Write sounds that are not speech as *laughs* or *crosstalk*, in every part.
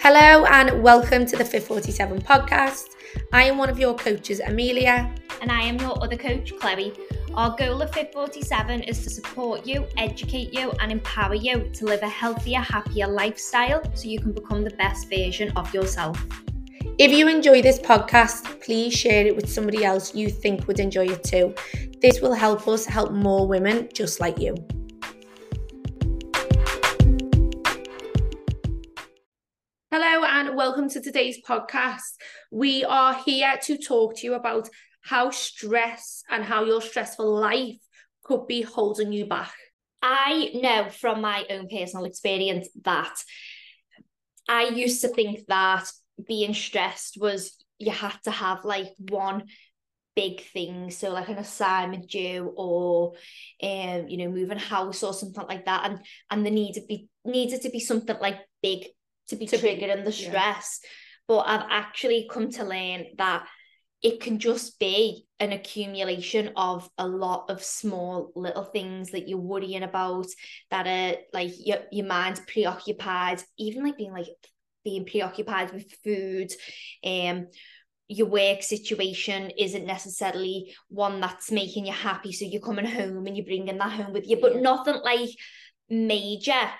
Hello and welcome to the Fit 47 podcast. I am one of your coaches, Amelia. And I am your other coach, Chloe. Our goal of Fit 47 is to support you, educate you, and empower you to live a healthier, happier lifestyle so you can become the best version of yourself. If you enjoy this podcast, please share it with somebody else you think would enjoy it too. This will help us help more women just like you. Hello, and welcome to today's podcast. We are here to talk to you about how stress and how your stressful life could be holding you back. I know from my own personal experience that I used to think that being stressed was you had to have like one big thing so like an assignment due or um you know moving house or something like that and and the need to be needed to be something like big to be to triggering the stress. Yeah. but I've actually come to learn that it can just be an accumulation of a lot of small little things that you're worrying about that are like your, your mind's preoccupied even like being like being preoccupied with food um your work situation isn't necessarily one that's making you happy so you're coming home and you're bringing that home with you. But nothing like major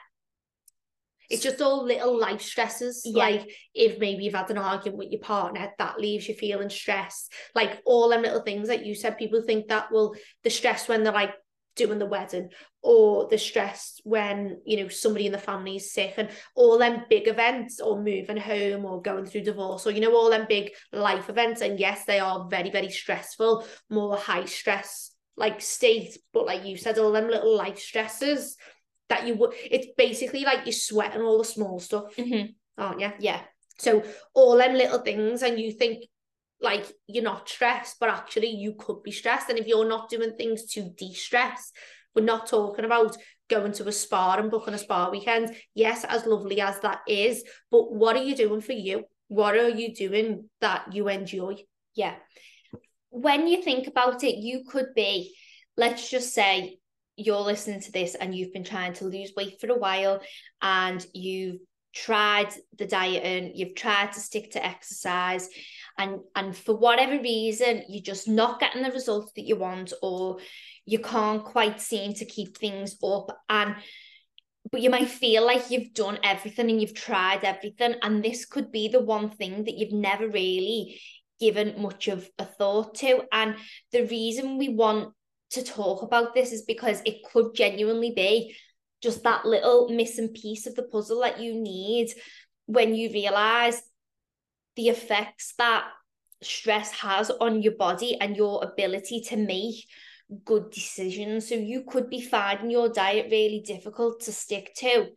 it's just all little life stresses. Yeah. Like if maybe you've had an argument with your partner, that leaves you feeling stressed. Like all them little things that you said, people think that will the stress when they're like doing the wedding or the stress when you know somebody in the family is sick and all them big events or moving home or going through divorce or you know all them big life events and yes they are very very stressful more high stress like state but like you said all them little life stresses that you would it's basically like you're sweating all the small stuff. Mm-hmm. aren't you yeah. So all them little things and you think like you're not stressed but actually you could be stressed. And if you're not doing things to de-stress we're not talking about going to a spa and booking a spa weekend. Yes as lovely as that is but what are you doing for you? What are you doing that you enjoy? Yeah. When you think about it you could be let's just say you're listening to this and you've been trying to lose weight for a while and you've tried the diet and you've tried to stick to exercise and and for whatever reason you're just not getting the results that you want or you can't quite seem to keep things up and but you might feel like you've done everything and you've tried everything and this could be the one thing that you've never really given much of a thought to. And the reason we want to talk about this is because it could genuinely be just that little missing piece of the puzzle that you need when you realize the effects that stress has on your body and your ability to make good decisions. So you could be finding your diet really difficult to stick to,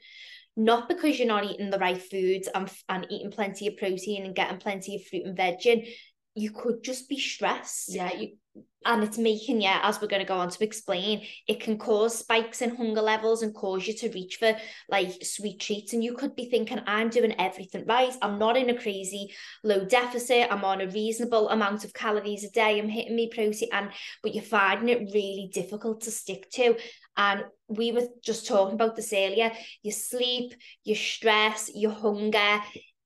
not because you're not eating the right foods and, and eating plenty of protein and getting plenty of fruit and veg in. You could just be stressed. Yeah, you and it's making yeah as we're going to go on to explain it can cause spikes in hunger levels and cause you to reach for like sweet treats. And you could be thinking i'm doing everything right. I'm not in a crazy low deficit. I'm on a reasonable amount of calories a day. I'm hitting me protein. And but you're finding it really difficult to stick to. And we were just talking about this earlier. Your sleep your stress your hunger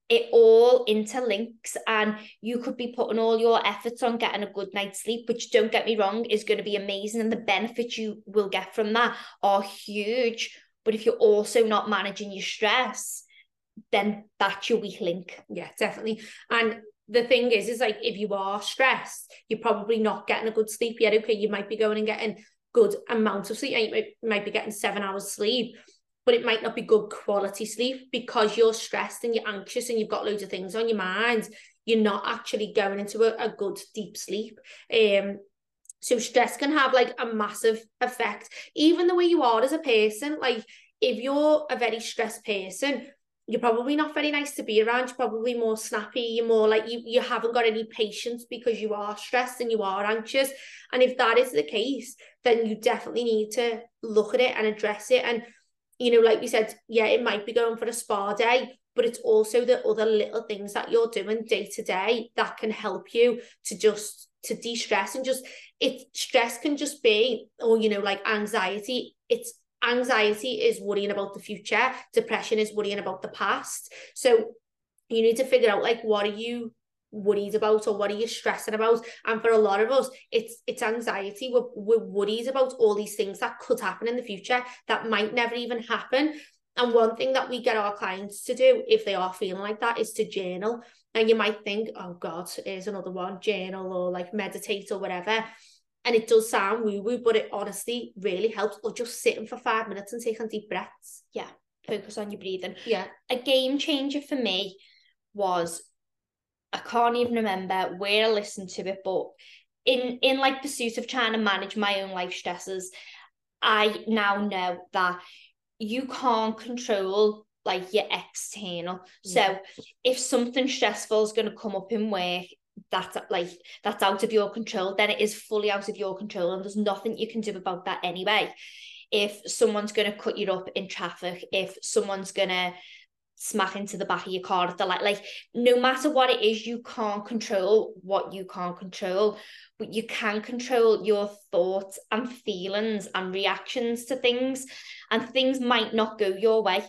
it all interlinks and you could be putting all your efforts on getting a good night's sleep which don't get me wrong is going to be amazing and the benefits you will get from that are huge. But if you're also not managing your stress then that's your weak link. Yeah definitely. And the thing is is like if you are stressed you're probably not getting a good sleep yet. Okay you might be going and getting good amount of sleep you might, might be getting seven hours sleep but it might not be good quality sleep because you're stressed and you're anxious and you've got loads of things on your mind. You're not actually going into a, a good deep sleep. Um, so stress can have like a massive effect, even the way you are as a person. Like if you're a very stressed person, you're probably not very nice to be around. You're probably more snappy. You're more like you, you haven't got any patience because you are stressed and you are anxious. And if that is the case, then you definitely need to look at it and address it. And you know, like we said, yeah, it might be going for a spa day, but it's also the other little things that you're doing day to day that can help you to just to de-stress and just it stress can just be or you know like anxiety. It's anxiety is worrying about the future. Depression is worrying about the past. So you need to figure out like what are you worried about or what are you stressing about? And for a lot of us it's it's anxiety we're, we're worried about all these things that could happen in the future that might never even happen. And one thing that we get our clients to do if they are feeling like that is to journal. And you might think oh god here's another one journal or like meditate or whatever. And it does sound woo woo but it honestly really helps. Or just sitting for five minutes and taking deep breaths. Yeah focus on your breathing. Yeah. A game changer for me was I can't even remember where I listened to it, but in in like pursuit of trying to manage my own life stresses, I now know that you can't control like your external. Yeah. So if something stressful is going to come up in work, that's like that's out of your control, then it is fully out of your control, and there's nothing you can do about that anyway. If someone's going to cut you up in traffic, if someone's going to smack into the back of your car at the light. Like, no matter what it is, you can't control what you can't control, but you can control your thoughts and feelings and reactions to things. And things might not go your way.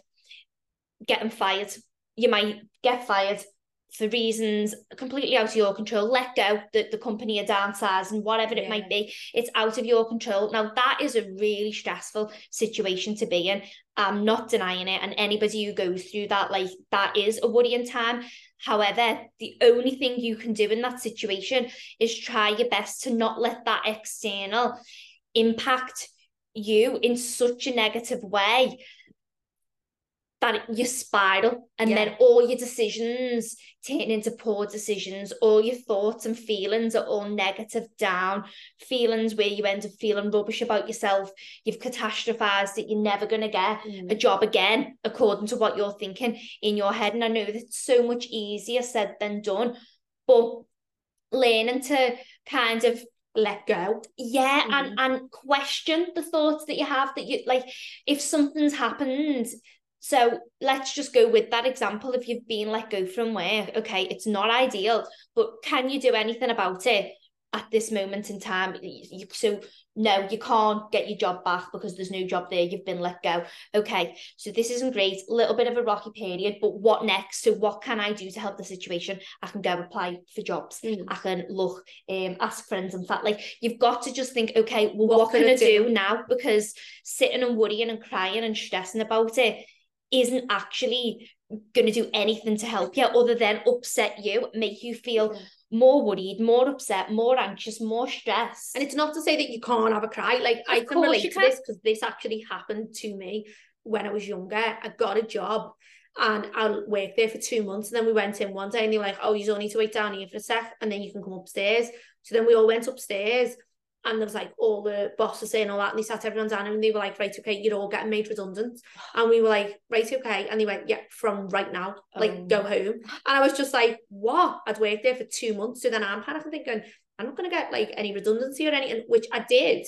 Getting fired, you might get fired for reasons completely out of your control, let go, the, the company are downsizing, whatever yeah. it might be, it's out of your control. Now, that is a really stressful situation to be in. I'm not denying it. And anybody who goes through that, like, that is a worrying time. However, the only thing you can do in that situation is try your best to not let that external impact you in such a negative way that you spiral and yeah. then all your decisions turn into poor decisions all your thoughts and feelings are all negative down feelings where you end up feeling rubbish about yourself you've catastrophized that you're never going to get mm. a job again according to what you're thinking in your head and i know that's so much easier said than done but learning to kind of let go yeah mm. and and question the thoughts that you have that you like if something's happened so let's just go with that example. If you've been let go from work, okay, it's not ideal, but can you do anything about it at this moment in time? You, so no, you can't get your job back because there's no job there. You've been let go. Okay, so this isn't great. A little bit of a rocky period, but what next? So what can I do to help the situation? I can go apply for jobs. Mm. I can look, um, ask friends and fact. Like you've got to just think, okay, well, what, what can I do? do now? Because sitting and worrying and crying and stressing about it isn't actually going to do anything to help you other than upset you, make you feel more worried, more upset, more anxious, more stressed. And it's not to say that you can't have a cry. Like of I can relate to this because this actually happened to me when I was younger. I got a job and I worked there for two months. And then we went in one day and they were like, oh, you only need to wait down here for a sec and then you can come upstairs. So then we all went upstairs and there was like all the bosses saying all that and they sat everyone down and they were like right okay you're all getting made redundant. *sighs* And we were like right okay and they went yeah from right now like um. go home. And I was just like what? I'd worked there for two months. So then I'm panicking thinking I'm not going to get like any redundancy or anything which I did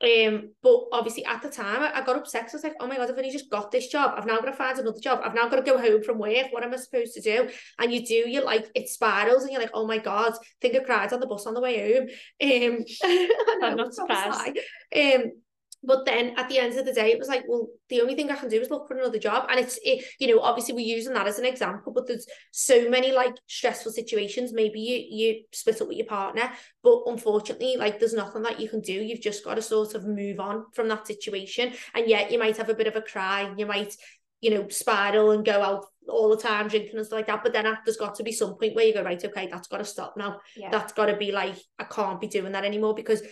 um, but obviously at the time I, I got upset because I was like, oh my god, I've only just got this job. I've now got to find another job. I've now got to go home from work. What am I supposed to do? And you do, you're like it spirals and you're like, oh my god, I think I cried on the bus on the way home. Um *laughs* I'm not surprised. Um but then at the end of the day it was like well the only thing i can do is look for another job. And it's it, you know obviously we're using that as an example but there's so many like stressful situations. Maybe you you split up with your partner but unfortunately like there's nothing that you can do. You've just got to sort of move on from that situation. And yet you might have a bit of a cry. You might you know spiral and go out all the time drinking and stuff like that. But then there's got to be some point where you go right okay that's got to stop now. Yeah. that's got to be like I can't be doing that anymore because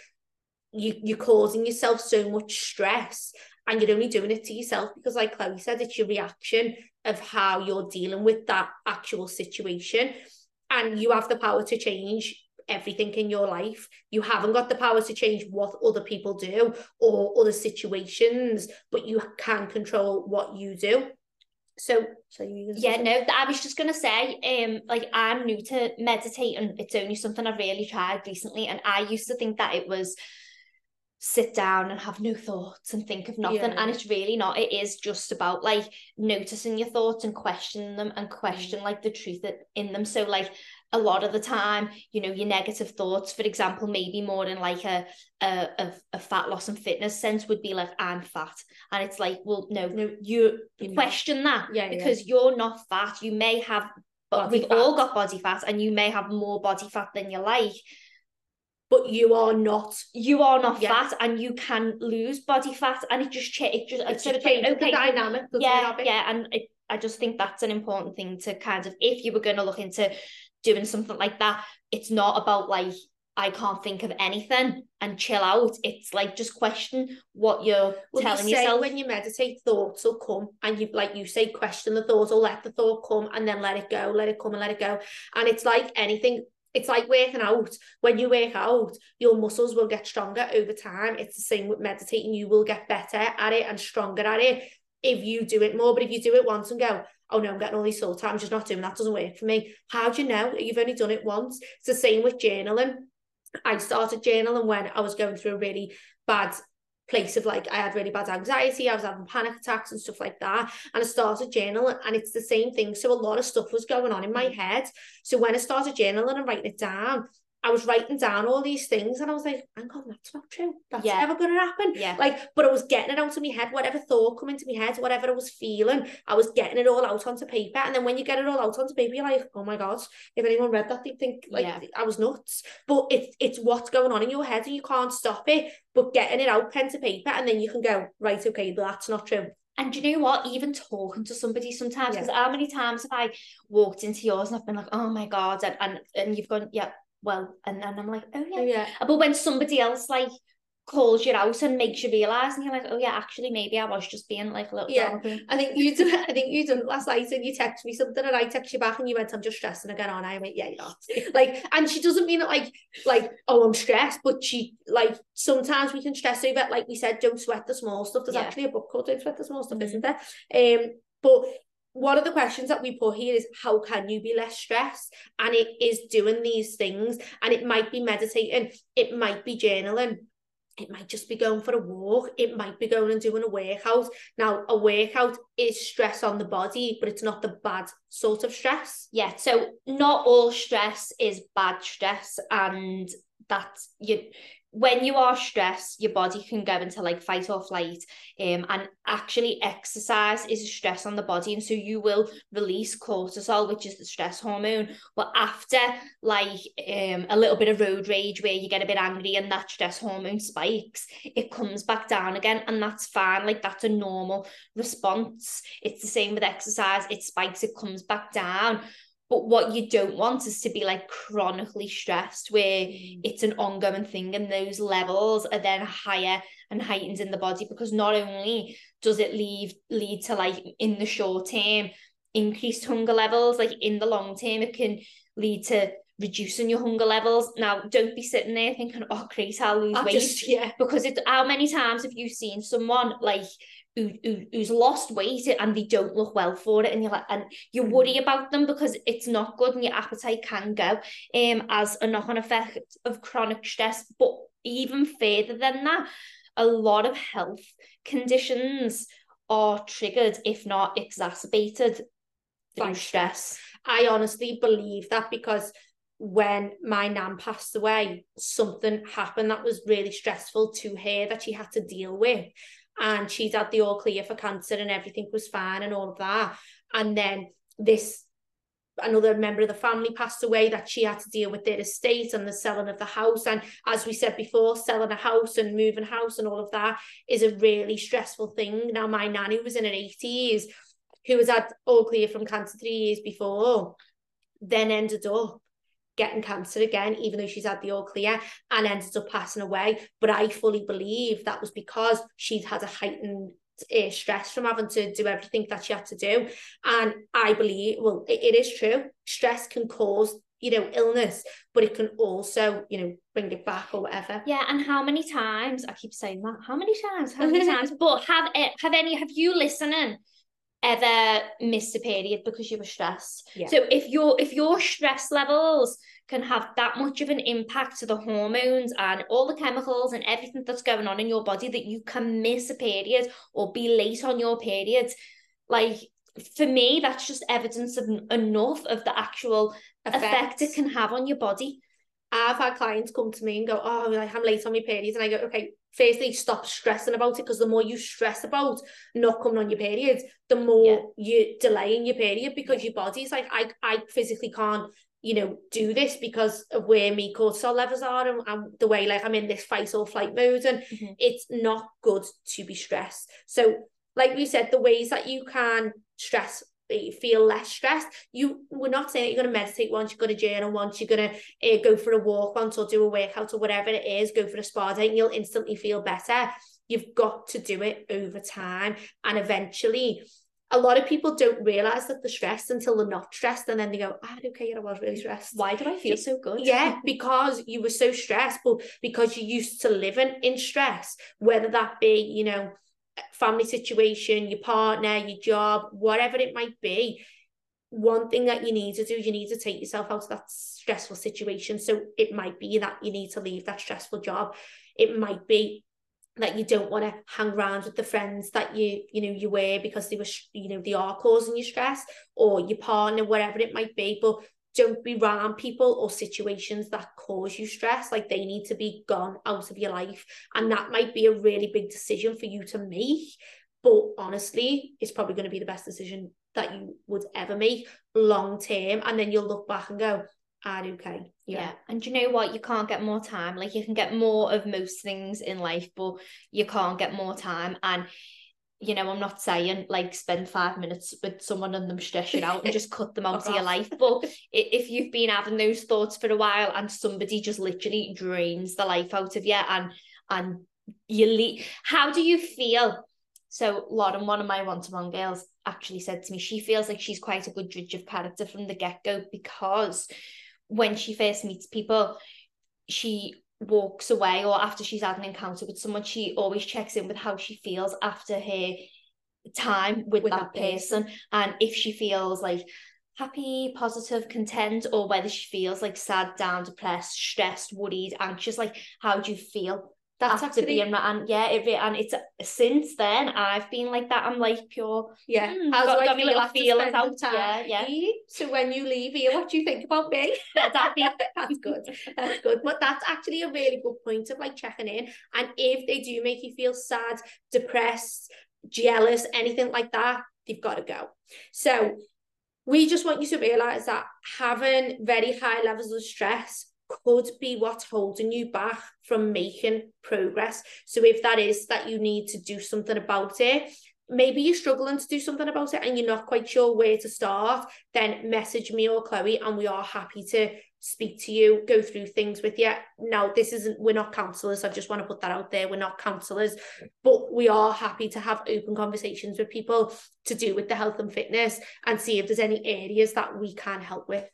you you're causing yourself so much stress and you're only doing it to yourself because like Chloe said it's your reaction of how you're dealing with that actual situation. And you have the power to change everything in your life. You haven't got the power to change what other people do or other situations but you can control what you do. So, so yeah, no, I was just gonna say, um, like I'm new to meditating. It's only something I've really tried recently, and I used to think that it was sit down and have no thoughts and think of nothing. Yeah. and it's really not it is just about like noticing your thoughts and questioning them and question mm. like the truth in them. So like a lot of the time you know your negative thoughts for example maybe more in like a a, a, a fat loss and fitness sense would be like i'm fat. And it's like well no no you, question that yeah, because yeah. you're not fat. You may have but Body we've all got body fat and you may have more body fat than you like but you are not. you are not Yeah. fat and you can lose body fat and it just cha- it just It it's sort just of changes the okay dynamic. doesn't it, yeah yeah and it, I just think that's an important thing to kind of if you were going to look into doing something like that it's not about like I can't think of anything and chill out it's like just question what you're Well, telling you say yourself when you meditate, thoughts will come, and you like you say, question the thoughts or let the thought come, and then let it go, let it come, and let it go. And it's like anything. It's like working out. When you work out, your muscles will get stronger over time. It's the same with meditating. You will get better at it and stronger at it if you do it more. But if you do it once and go, oh no, I'm getting all these thoughts, I'm just not doing that. Doesn't work for me. How do you know? You've only done it once. It's the same with journaling. I started journaling when I was going through a really bad place of like I had really bad anxiety, I was having panic attacks and stuff like that. And I started journaling and it's the same thing. So a lot of stuff was going on in my mm. head. So when I started journaling and writing it down, I was writing down all these things and I was like, hang on, that's not true. That's Yeah. never gonna happen. yeah Like, but I was getting it out of my head, whatever thought come into my head, whatever I was feeling, I was getting it all out onto paper. And then when you get it all out onto paper, you're like, oh my God, if anyone read that, they'd think like Yeah. I was nuts. But it's it's what's going on in your head and you can't stop it. But getting it out pen to paper and then you can go, right, okay, that's not true. And do you know what? Even talking to somebody sometimes, Yeah. because how many times have I walked into yours and I've been like, oh my God, and and, and you've gone, yeah, well, and then I'm like, oh yeah. Yeah. But when somebody else like calls you out and makes you realise, and you're like, oh yeah, actually, maybe I was just being like a little Yeah. I think you did I think you done last night and you text me something and I text you back and you went, I'm just stressing again on. I went, yeah, you're not. *laughs* Like, and she doesn't mean it like, like, oh, I'm stressed, but she like sometimes we can stress over it. Like we said, don't sweat the small stuff. There's Yeah. actually a book called Don't Sweat the Small Stuff, Mhm. isn't there? Um, but one of the questions that we put here is how can you be less stressed? And it is doing these things, and it might be meditating, it might be journaling. It might just be going for a walk. It might be going and doing a workout. Now, a workout is stress on the body, but it's not the bad sort of stress. Yeah, so not all stress is bad stress, and that you when you are stressed, your body can go into like fight or flight. Um, and actually, exercise is a stress on the body, and so you will release cortisol, which is the stress hormone. But after like um a little bit of road rage, where you get a bit angry and that stress hormone spikes, it comes back down again, and that's fine. Like that's a normal response. It's the same with exercise. It spikes, it comes back down. But what you don't want is to be like chronically stressed, where mm. it's an ongoing thing, and those levels are then higher and heightened in the body because not only does it leave lead to like in the short term increased hunger levels, like in the long term, it can lead to reducing your hunger levels. Now, don't be sitting there thinking, "Oh, great, I'll lose I weight." just, yeah. because it how many times have you seen someone like who, who who's lost weight and they don't look well for it and you're like and you Mm. worry about them because it's not good and your appetite can go um as a knock-on effect of chronic stress but even further than that a lot of health conditions are triggered if not exacerbated By through stress I honestly believe that because when my nan passed away, something happened that was really stressful to her that she had to deal with. And she's had the all clear for cancer and everything was fine and all of that. And then this another member of the family passed away that she had to deal with their estate and the selling of the house. And as we said before, selling a house and moving house and all of that is a really stressful thing. Now, my nanny was in her 80s, who was had all clear from cancer three years before, then ended up getting cancer again, even though she's had the all clear and ended up passing away. But I fully believe that was because she'd had a heightened uh, stress from having to do everything that she had to do. And I believe, well, it, it is true. Stress can cause, you know, illness, but it can also, you know, bring it back or whatever. Yeah, and how many times I keep saying that? How many times? How many *laughs* times? But have it have any have you listening ever missed a period because you were stressed? Yeah. So if your if your stress levels can have that much of an impact to the hormones and all the chemicals and everything that's going on in your body that you can miss a period or be late on your period, like for me, that's just evidence of enough of the actual effect it can have on your body. I've had clients come to me and go, Oh, like, I'm late on my periods. And I go, Okay, firstly stop stressing about it because the more you stress about not coming on your period, the more yeah. you're delaying your period because your body's like, I, I physically can't you know, do this because of where me cortisol levels are and, and the way like I'm in this fight or flight mode and mm-hmm. it's not good to be stressed. So like we said, the ways that you can stress feel less stressed. You we're not saying you're going to meditate once, you're going to journal once, you're going to uh, go for a walk once or do a workout or whatever it is, go for a spa day and you'll instantly feel better. You've got to do it over time and eventually a lot of people don't realize that they're stressed until they're not stressed and then they go ah okay I was really stressed why did I feel so good yeah because you were so stressed but because you used to living in stress whether that be you know family situation your partner your job whatever it might be one thing that you need to do you need to take yourself out of that stressful situation. So it might be that you need to leave that stressful job. It might be that you don't want to hang around with the friends that you you know you were because they were you know they are causing you stress or your partner whatever it might be. But don't be around people or situations that cause you stress like they need to be gone out of your life and that might be a really big decision for you to make but honestly it's probably going to be the best decision that you would ever make long term and then you'll look back and go Ah, okay. Yeah. yeah. And you know what? You can't get more time. Like you can get more of most things in life, but you can't get more time. And you know, I'm not saying like spend five minutes with someone and them stress you out and just cut them out *laughs* of your life. But if you've been having those thoughts for a while and somebody just literally drains the life out of you and and you leave, how do you feel? So Lauren, one of my one-to-one girls, actually said to me, she feels like she's quite a good judge of character from the get-go because when she first meets people, she walks away or after she's had an encounter with someone, she always checks in with how she feels after her time with, with that, that person. person. And if she feels like happy, positive, content, or whether she feels like sad, down, depressed, stressed, worried, anxious, like how do you feel? That's after actually being and yeah it and it's since then I've been like that I'm like pure yeah. mm, how got, do I feel, feel out time yeah. yeah so when you leave here what do you think about me? *laughs* *laughs* That's good. That's good. But that's actually a really good point of like checking in. And if they do make you feel sad depressed jealous anything like that they've got to go. So we just want you to realize that having very high levels of stress could be what's holding you back from making progress. So if that is that you need to do something about it, maybe you're struggling to do something about it and you're not quite sure where to start, then message me or Chloe and we are happy to speak to you, go through things with you. Now, this isn't, we're not counselors. I just want to put that out there. We're not counselors, but we are happy to have open conversations with people to do with the health and fitness and see if there's any areas that we can help with.